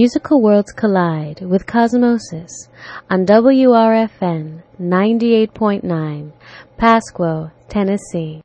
Musical worlds collide with cosmosis on WRFN 98.9, Pasquo, Tennessee.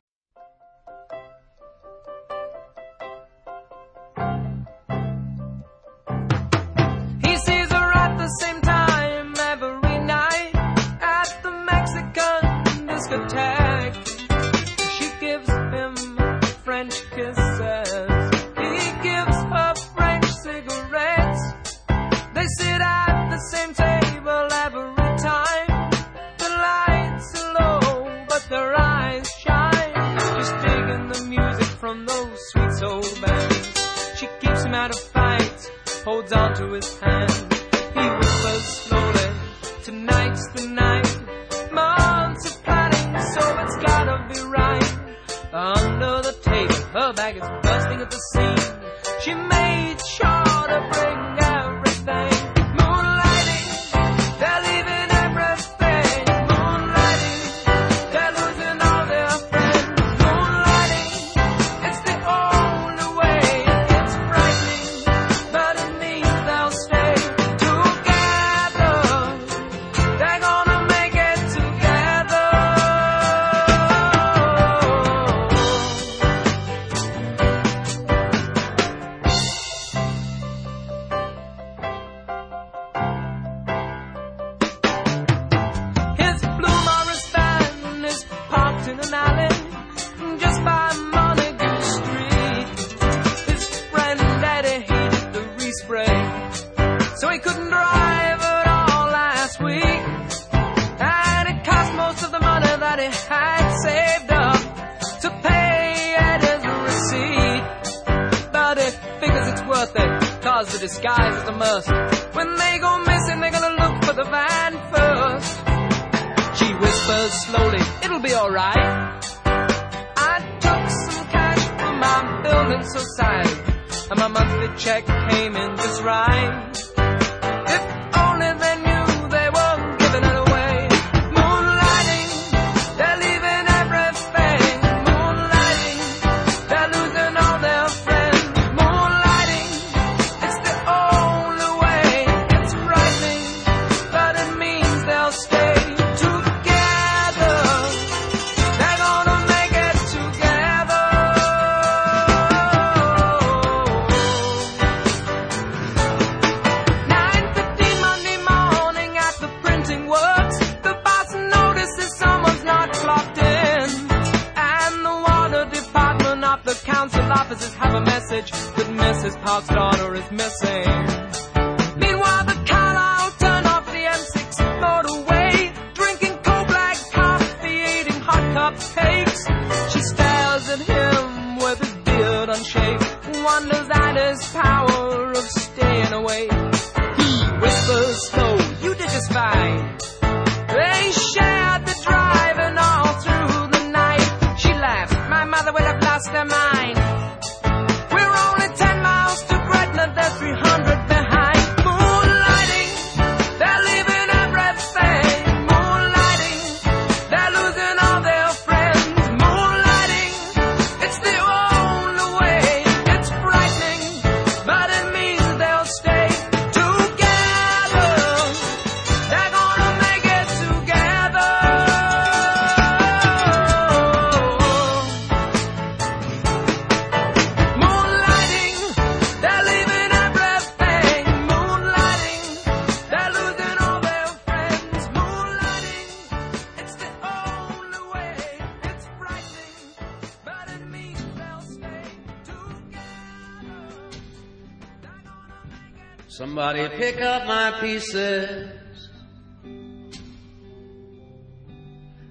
Pieces.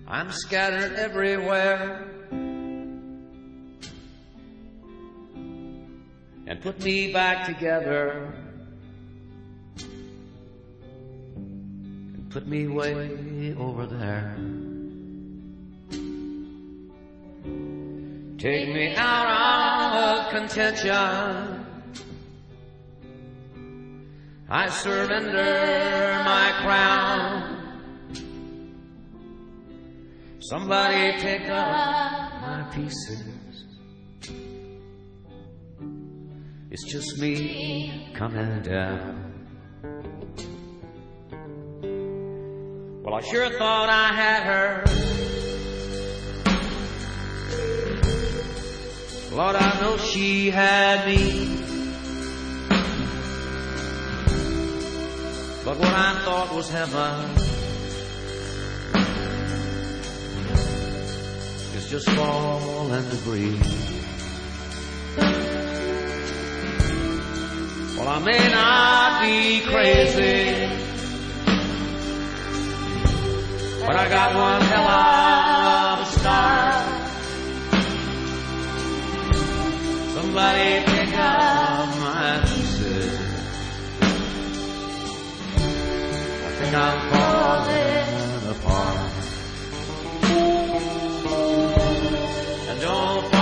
I'm scattered everywhere. And put me back together. And put me way over there. Take me out of contention. Surrender my crown. Somebody pick up my pieces. It's just me coming down. Well, I sure thought I had her. Lord, I know she had me. But what I thought was heaven is just fall and debris. Well, I may not be crazy, but I got one hell of a start. Somebody pick up I I'm falling apart. And don't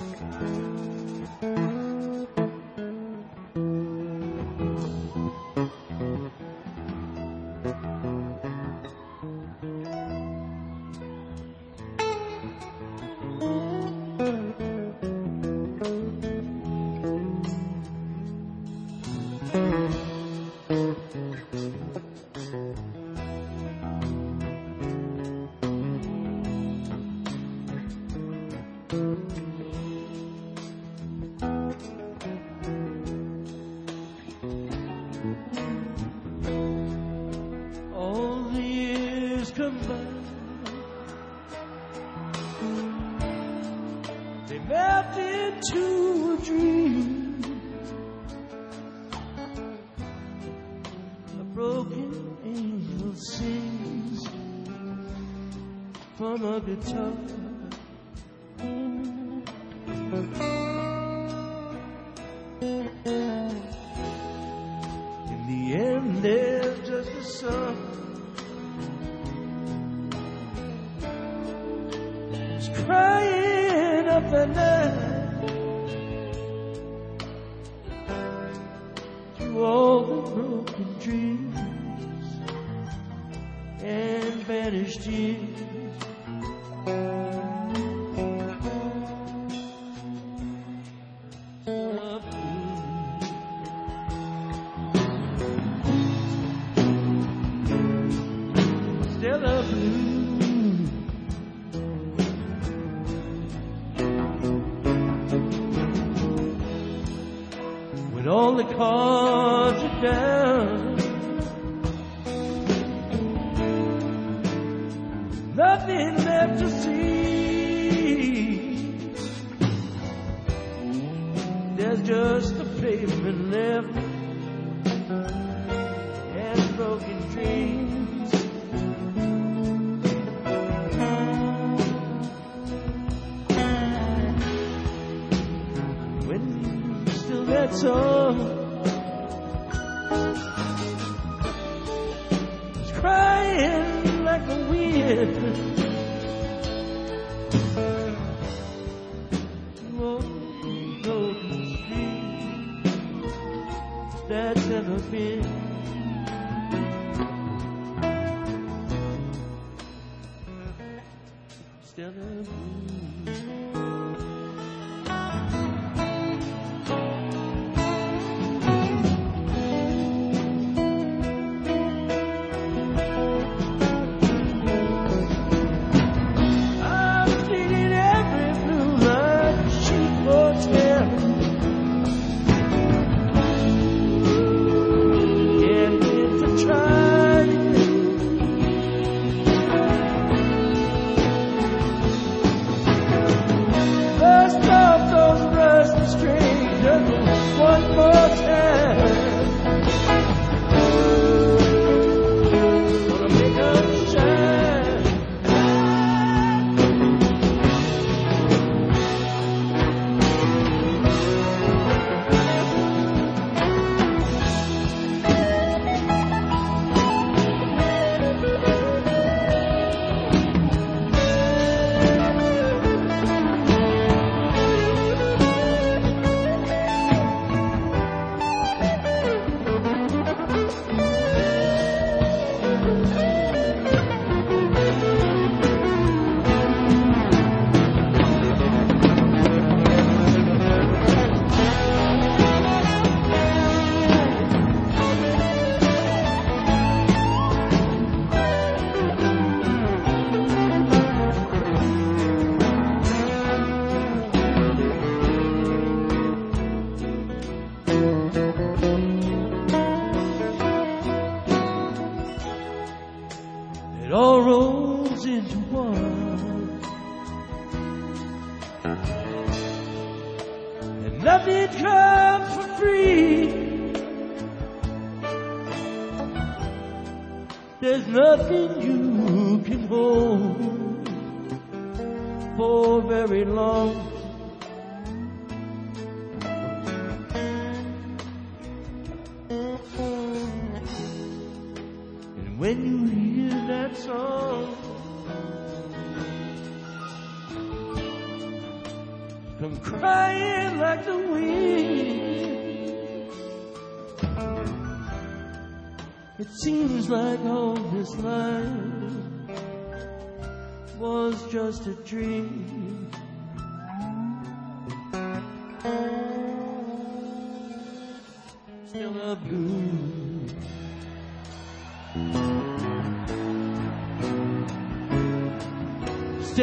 thank you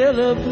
Still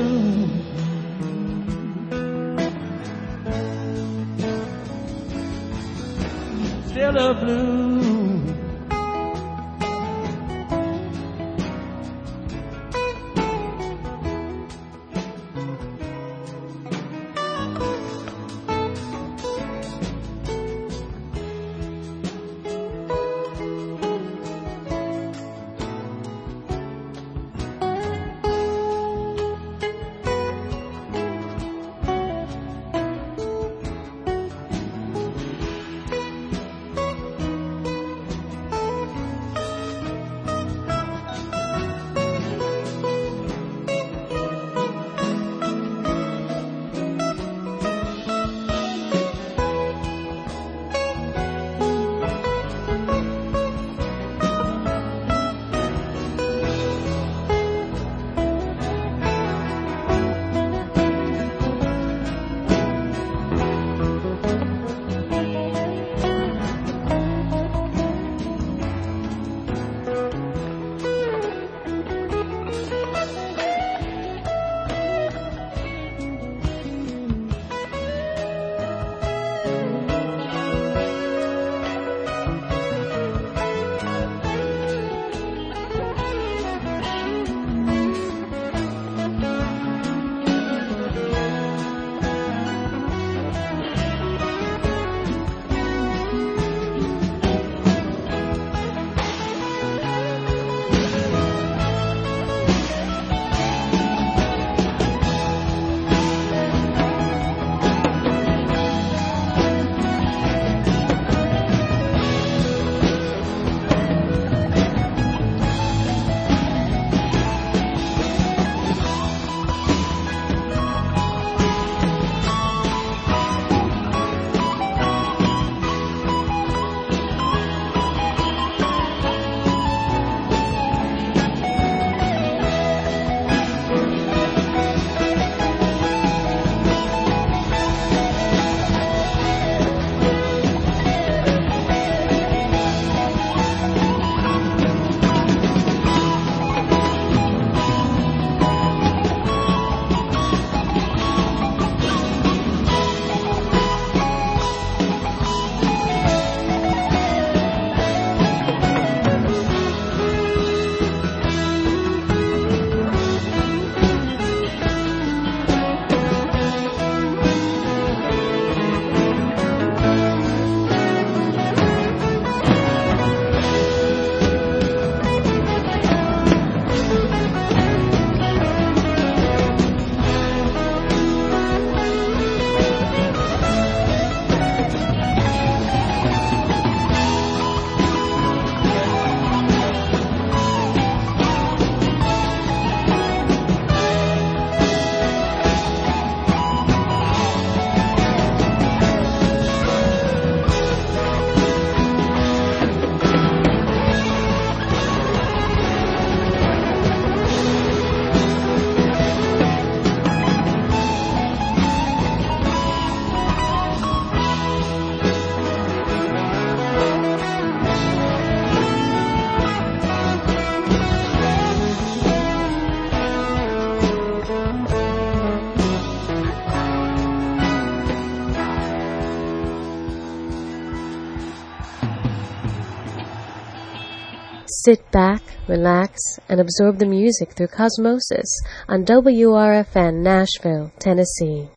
Sit back, relax, and absorb the music through Cosmosis on WRFN Nashville, Tennessee.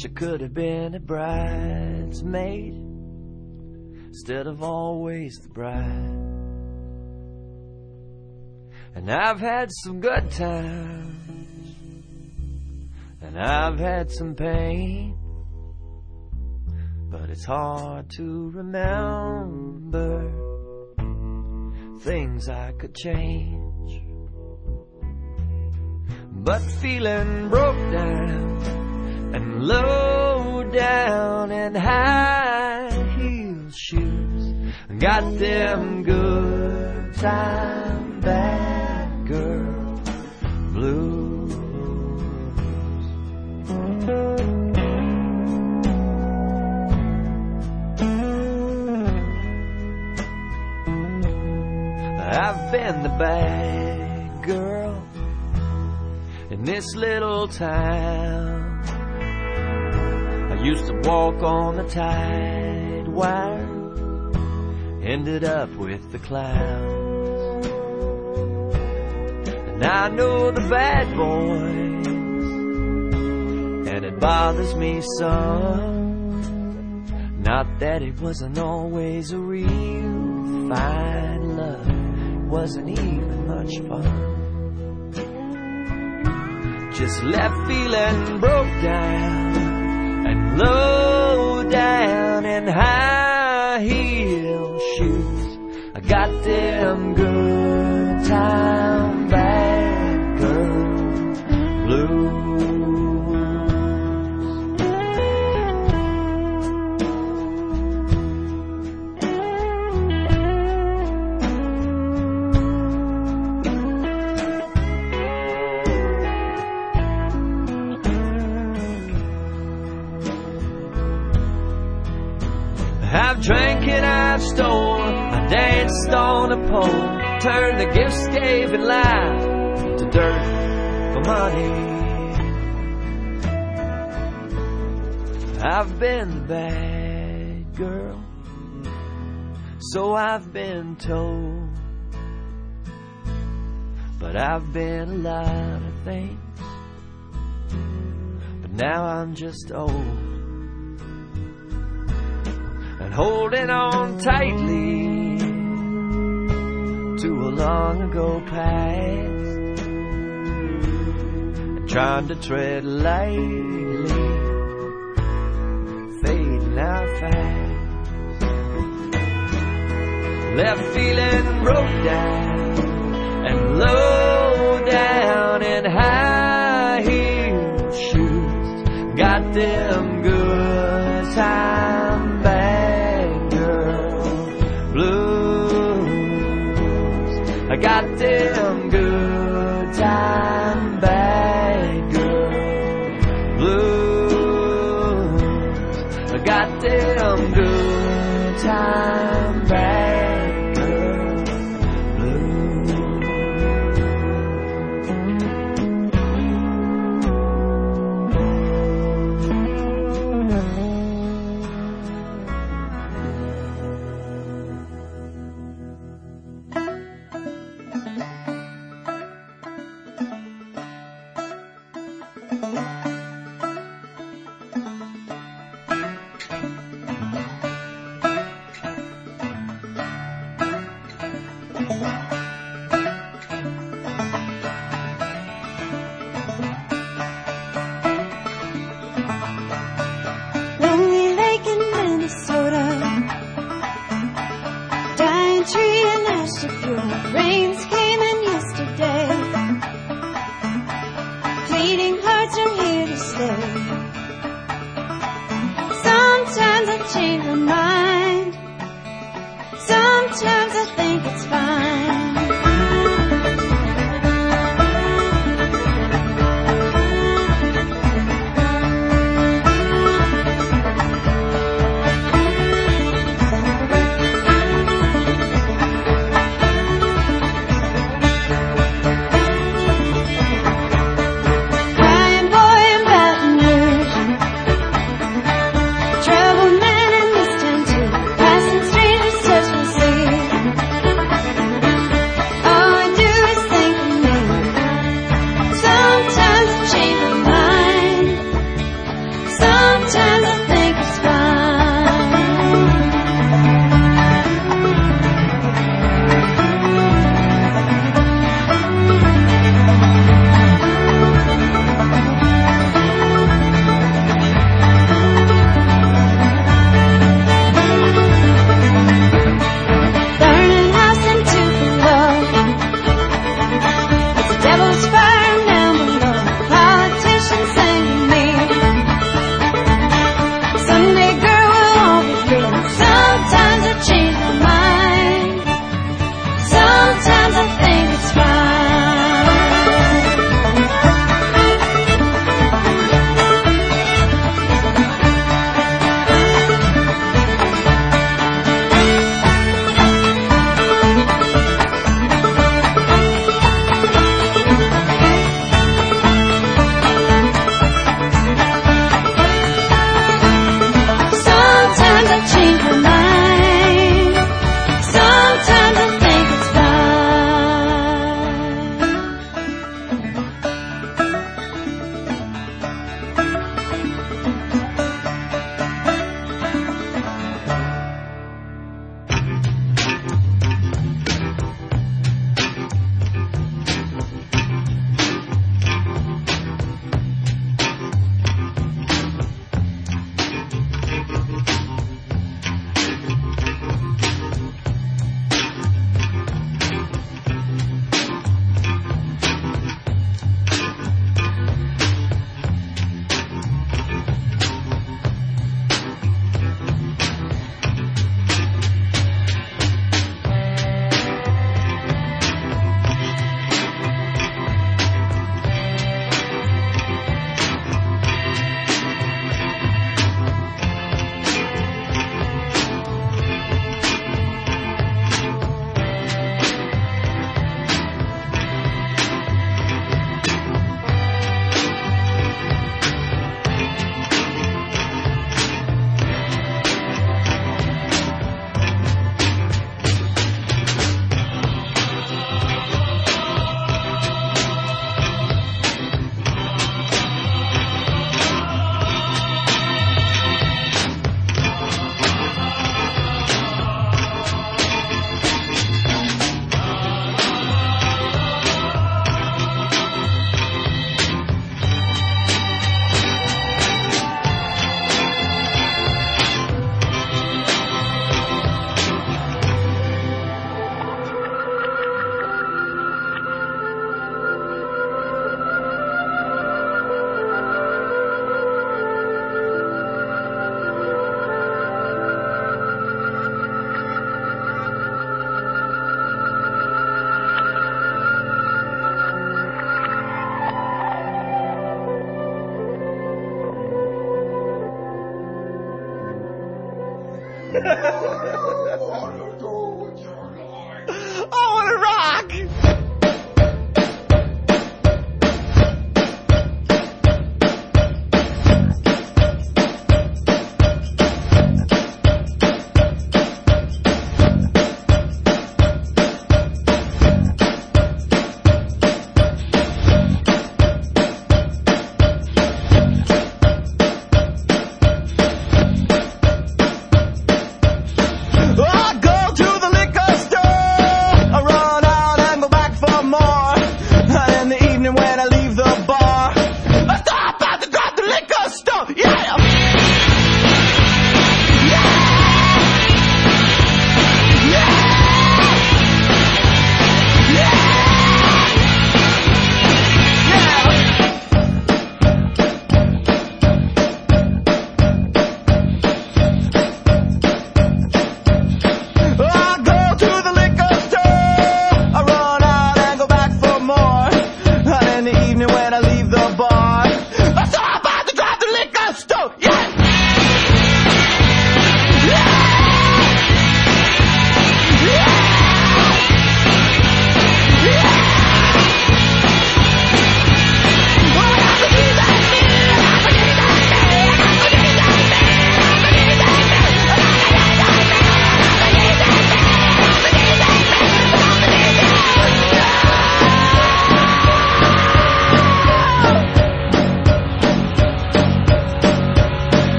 Wish I could have been a bridesmaid instead of always the bride. And I've had some good times, and I've had some pain, but it's hard to remember things I could change. But feeling broke down low down and high heel shoes got them good time bad girl blues. I've been the bad girl in this little town. Used to walk on the tide wire, ended up with the clowns. And I know the bad boys, and it bothers me some. Not that it wasn't always a real fine love wasn't even much fun. Just left feeling broke down low down in high heel shoes. I got them good time on a pole, turned the gifts gave in life to dirt for money. I've been the bad girl, so I've been told. But I've been a lot of things, but now I'm just old and holding on tightly to a long ago past. And trying to tread lightly fading out fast. Left feeling broke down and low down in high heel shoes. Got them good time I want to rock!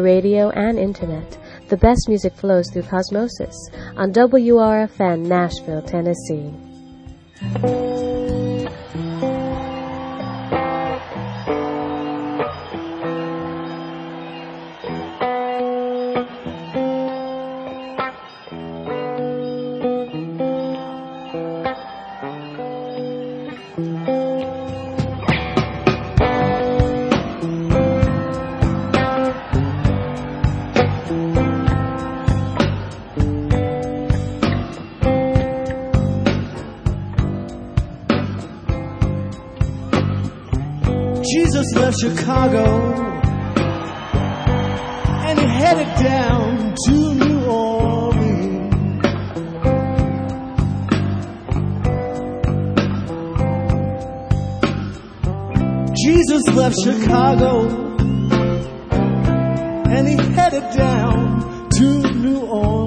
Radio and internet, the best music flows through Cosmosis on WRFN Nashville, Tennessee. Headed down to New Orleans. Jesus left Chicago and he headed down to New Orleans.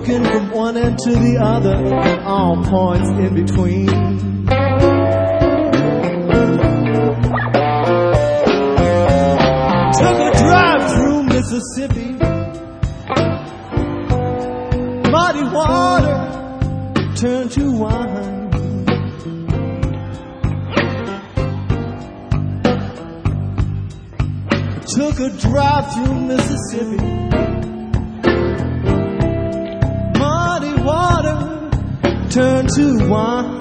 Working from one end to the other and all points in between. Took a drive through Mississippi. Muddy water turned to wine. Took a drive through Mississippi. Turn to wine.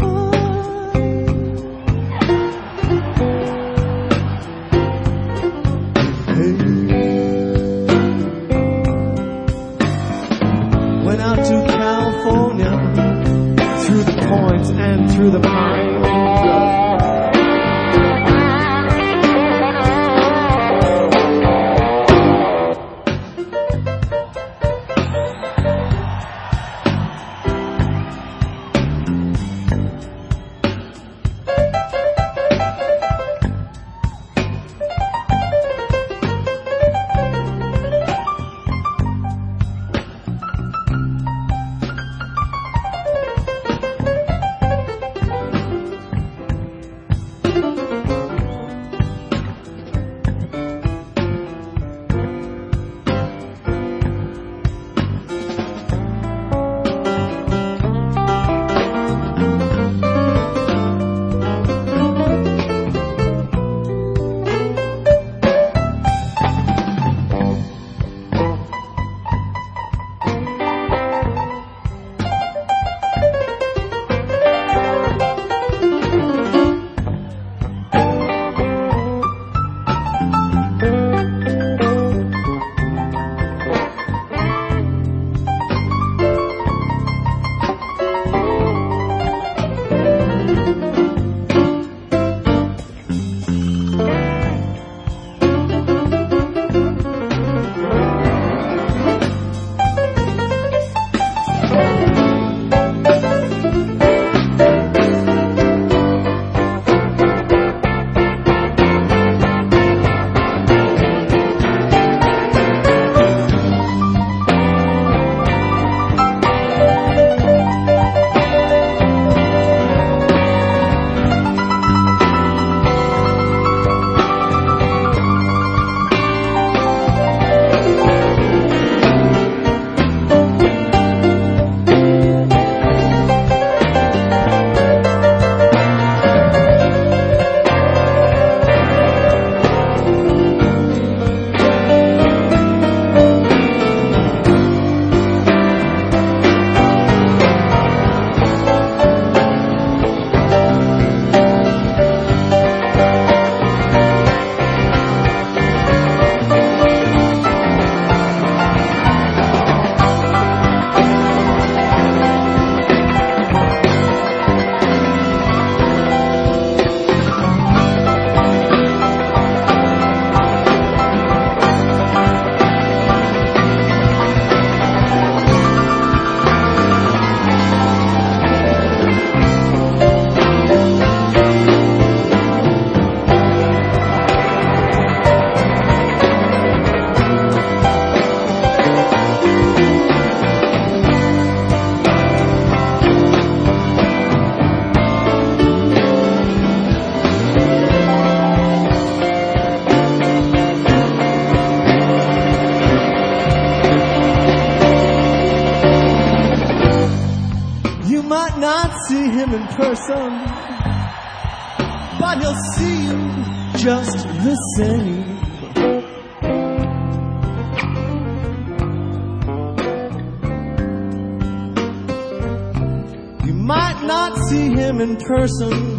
in person,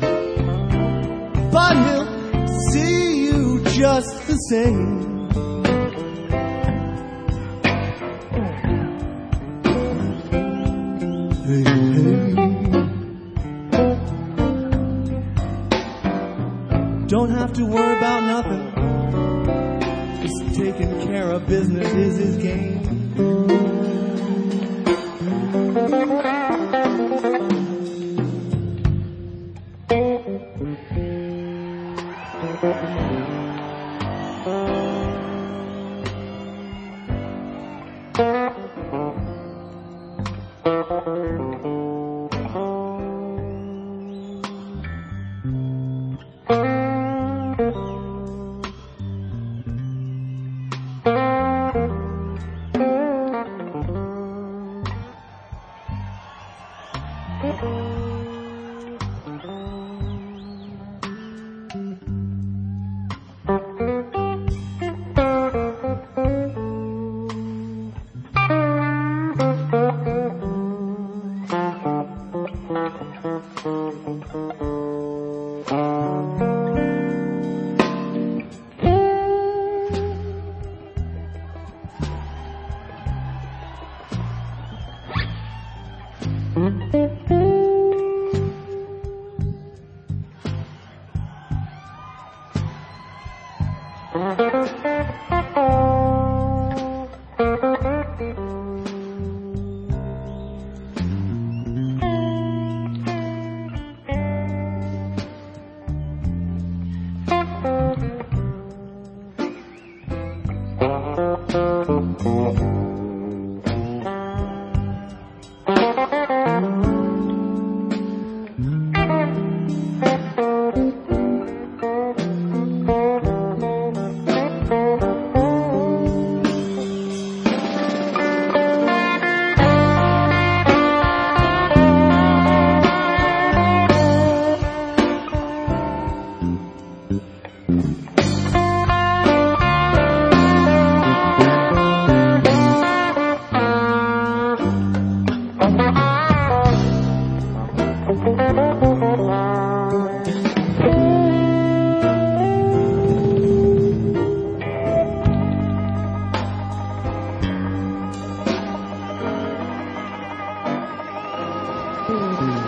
but he'll see you just the same. Thank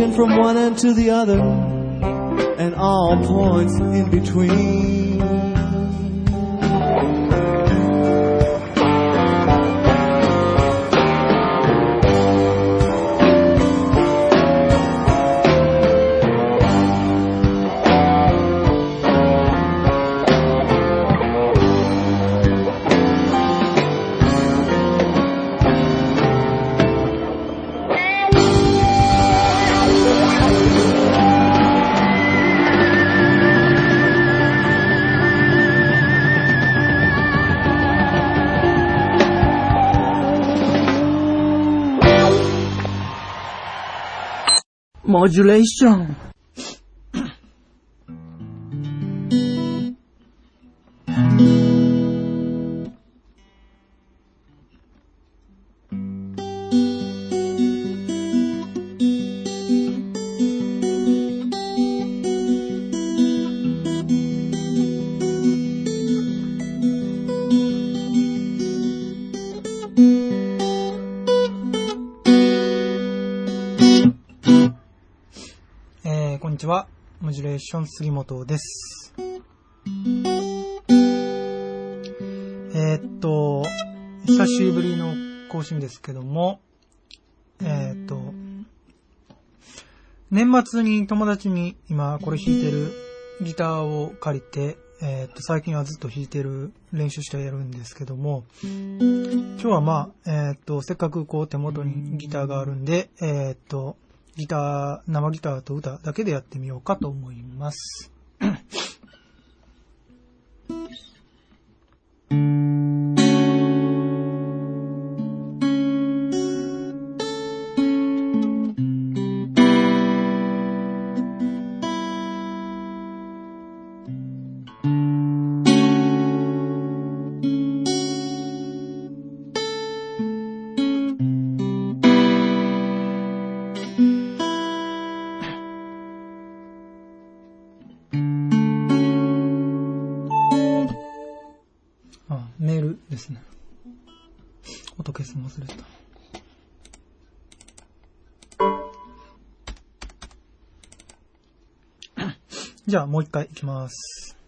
Working from one end to the other and all points in between. Modulation. モジュレーション杉本です。えーっと、久しぶりの更新ですけども、えーっと、年末に友達に今これ弾いてるギターを借りて、えーっと、最近はずっと弾いてる練習してやるんですけども、今日はまあ、えーっと、せっかくこう手元にギターがあるんで、えっと、ギター、生ギターと歌だけでやってみようかと思います。音消すの忘れてた。じゃあもう一回いきます。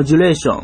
modulation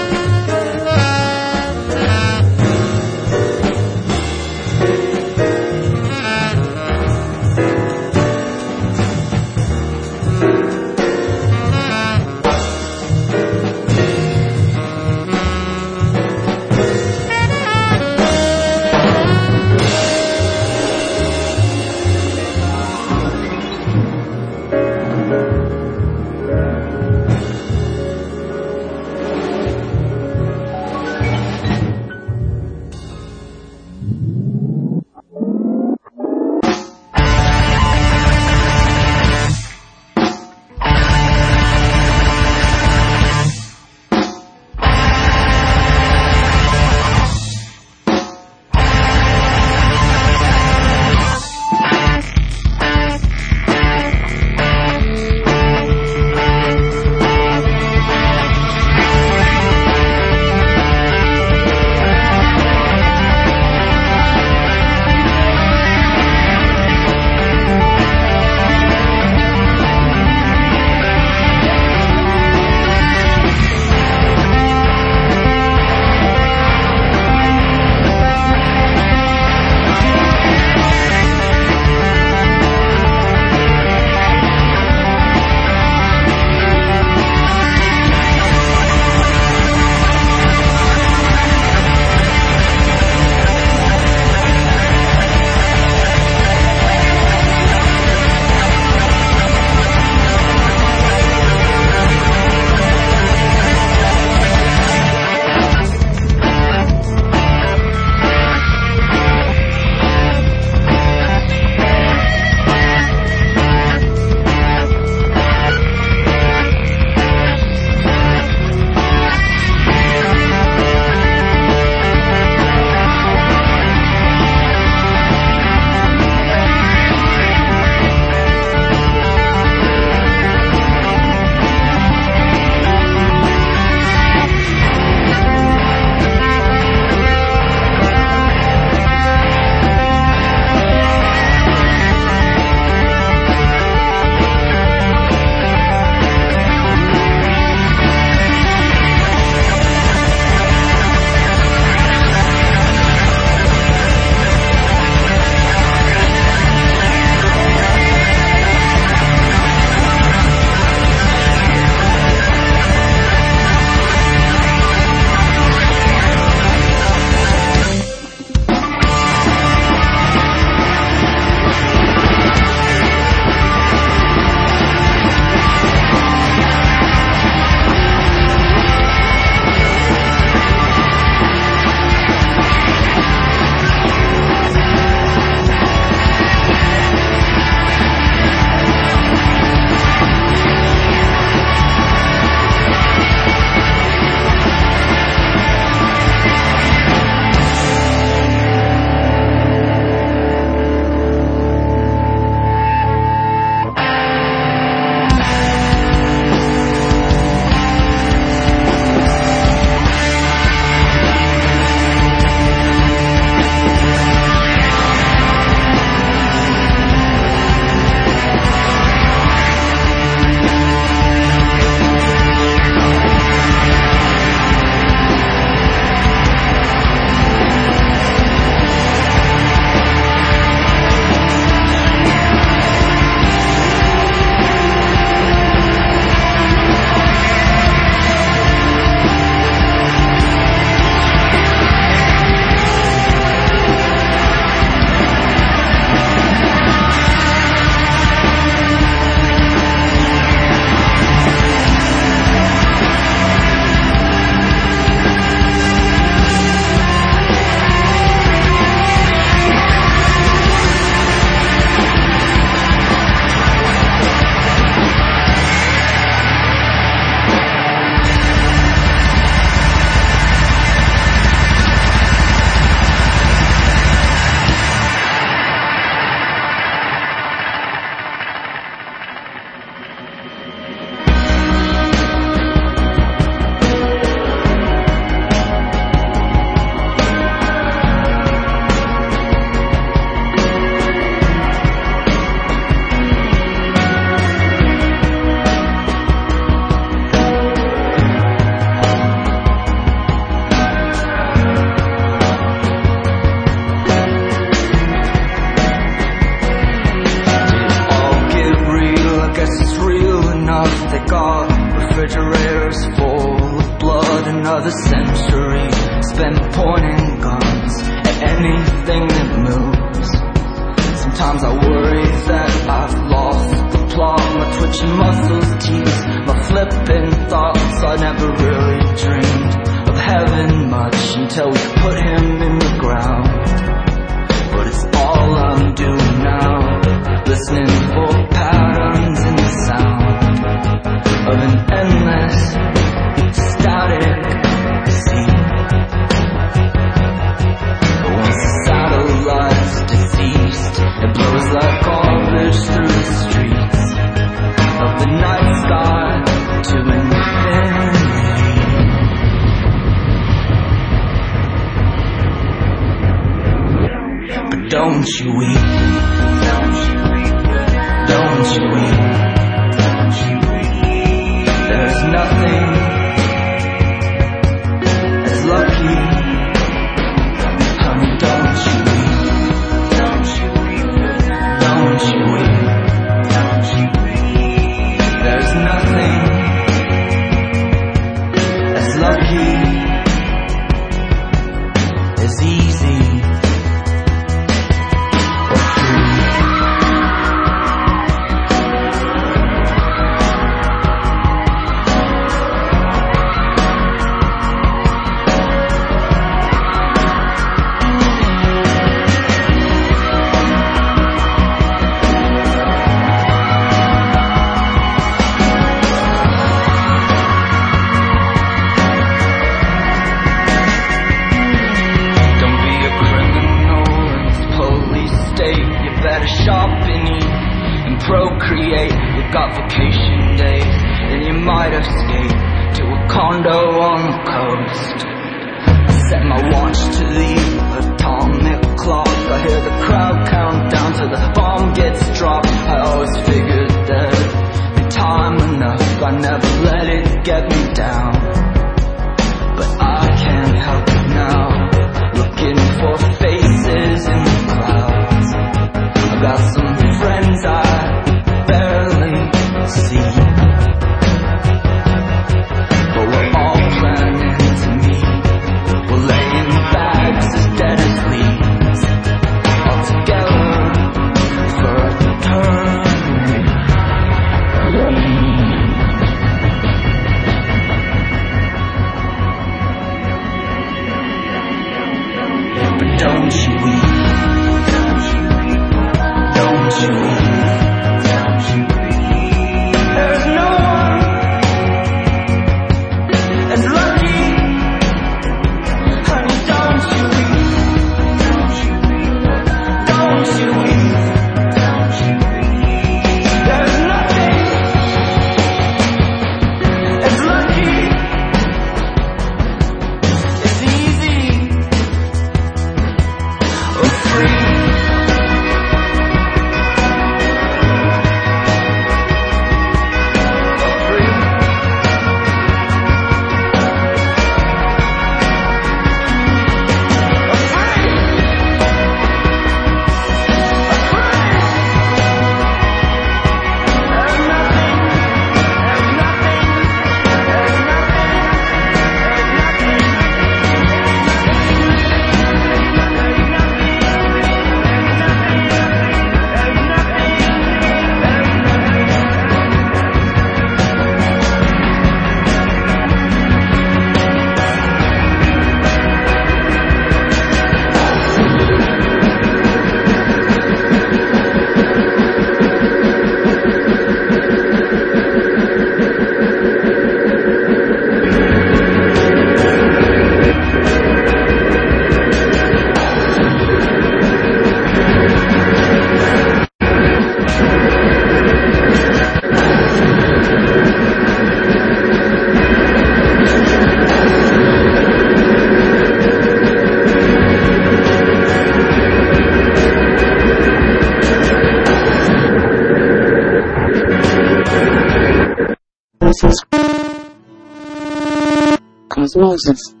Your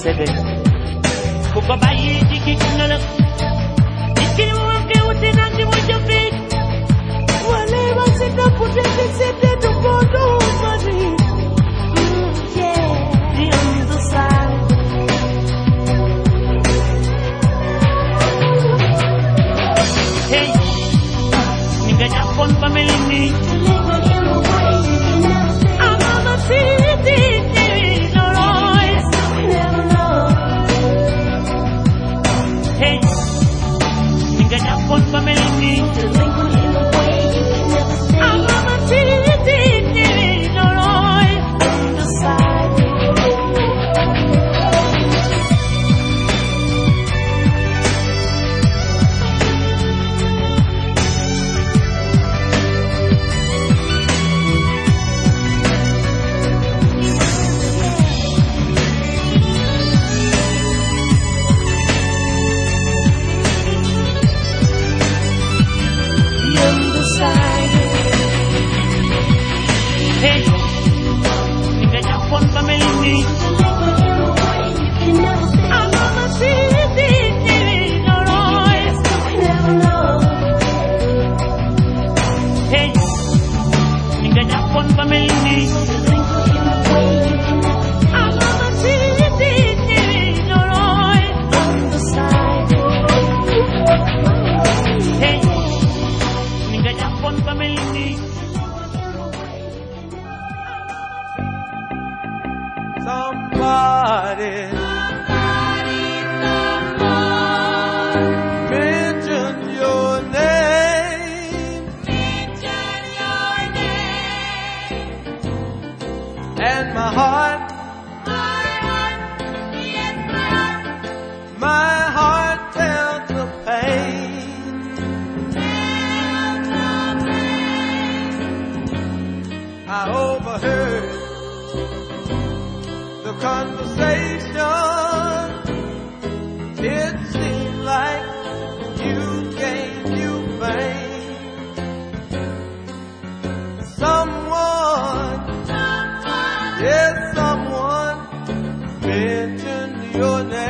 você vê. De que que não é que o sinal de muito bem. O alemão se hum, dá por dentro sempre do mundo. Hey, nigga, you're fome pra me, your name.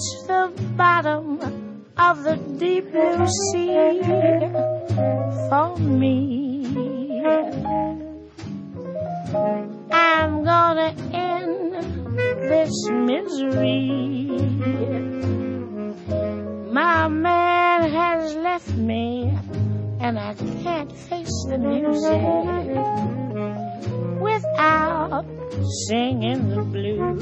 It's the bottom of the deep blue sea for me. I'm gonna end this misery. My man has left me, and I can't face the music without singing the blues.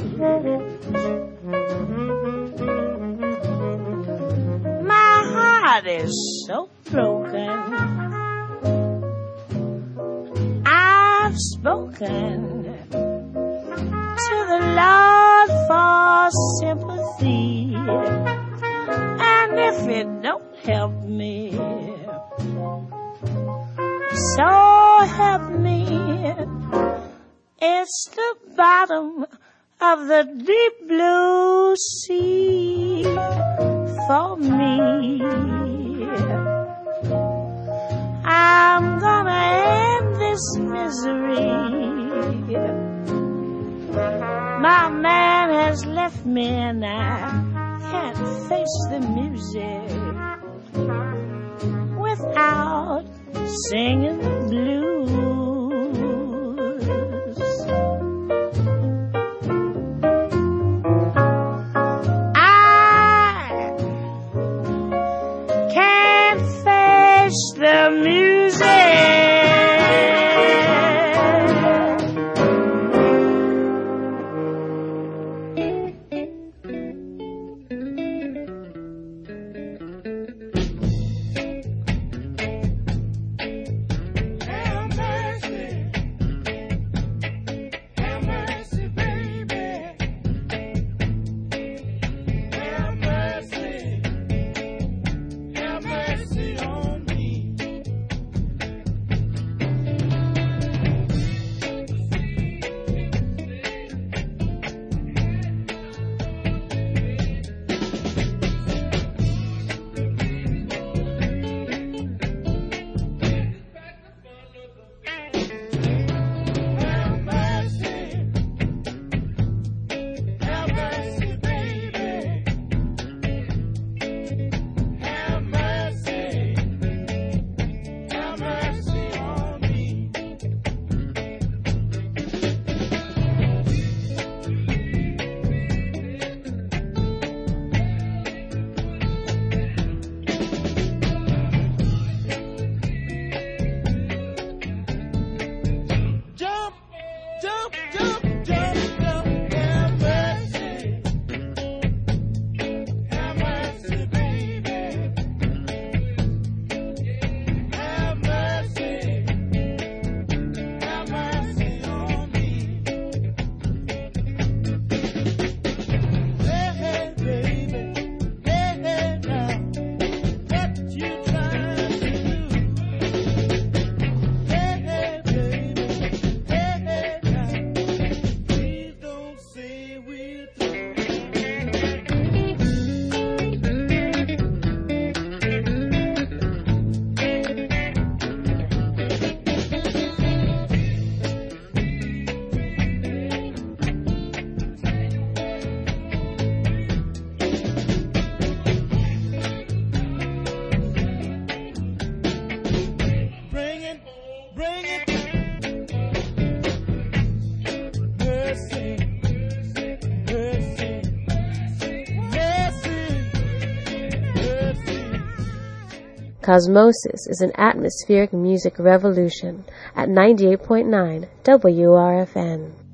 Heart is so broken. I've spoken to the Lord for sympathy. And if it don't help me, so help me. It's the bottom of the deep blue sea for me. I'm gonna end this misery. My man has left me and I can't face the music without singing the blues. I can't face the music. Cosmosis is an atmospheric music revolution at 98.9 WRFN.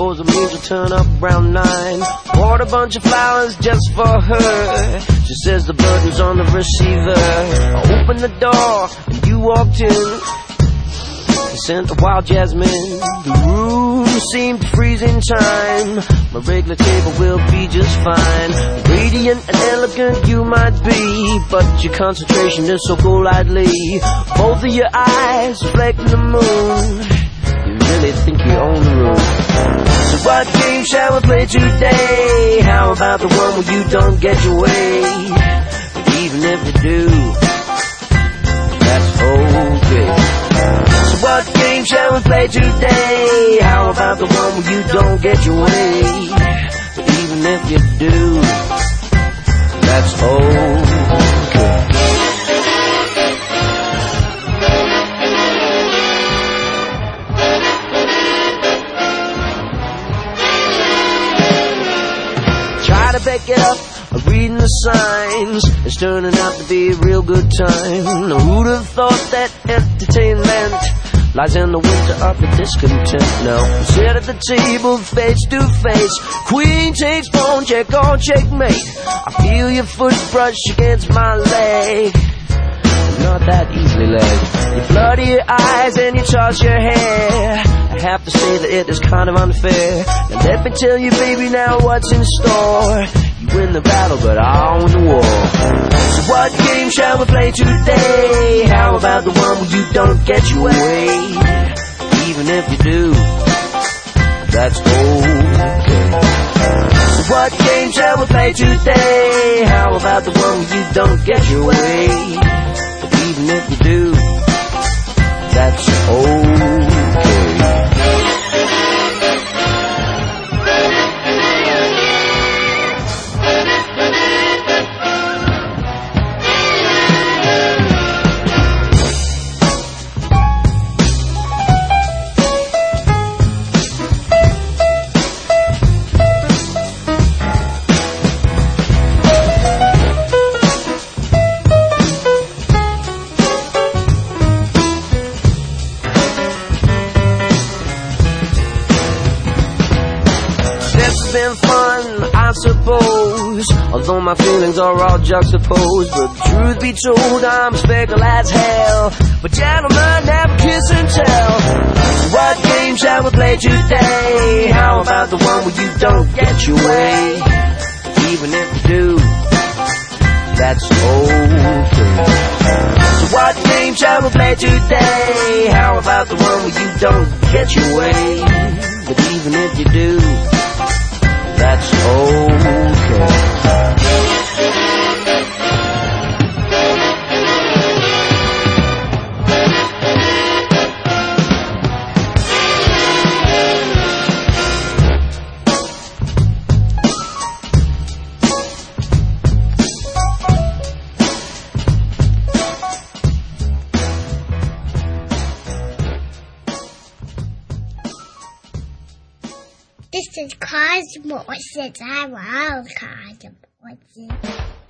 Suppose the means will turn up around nine. Bought a bunch of flowers just for her. She says the burden's on the receiver. I opened the door and you walked in. I sent a wild jasmine. The room seemed to freeze in time. My regular table will be just fine. Radiant and elegant you might be, but your concentration is so golightly. Both of your eyes reflecting the moon. You really think you own the room. What game shall we play today? How about the one where you don't get your way? But even if you do, that's okay. So what game shall we play today? How about the one where you don't get your way? But even if you do, that's okay. Up, reading the signs. It's turning out to be a real good time. Now, who'd have thought that entertainment lies in the winter of the discontent? Now, sit at the table face to face. Queen takes pawn, check on checkmate. I feel your foot brush against my leg not that easily led. You flutter your eyes and you toss your hair. I have to say that it is kind of unfair. Now let me tell you, baby, now what's in store. You win the battle, but I win the war. So what game shall we play today? How about the one where you don't get your way? Even if you do, that's okay. So what game shall we play today? How about the one where you don't get your way? You do, that's okay. Although my feelings are all juxtaposed. But truth be told, I'm speckled as hell. But gentlemen, never kiss and tell. What game shall we play today? How about the one where you don't get your way? Even if you do, that's okay. So what game shall we play today? How about the one where you don't get your way? But even if you do, that's okay. This is Cosmos. It's our wild Cosmos.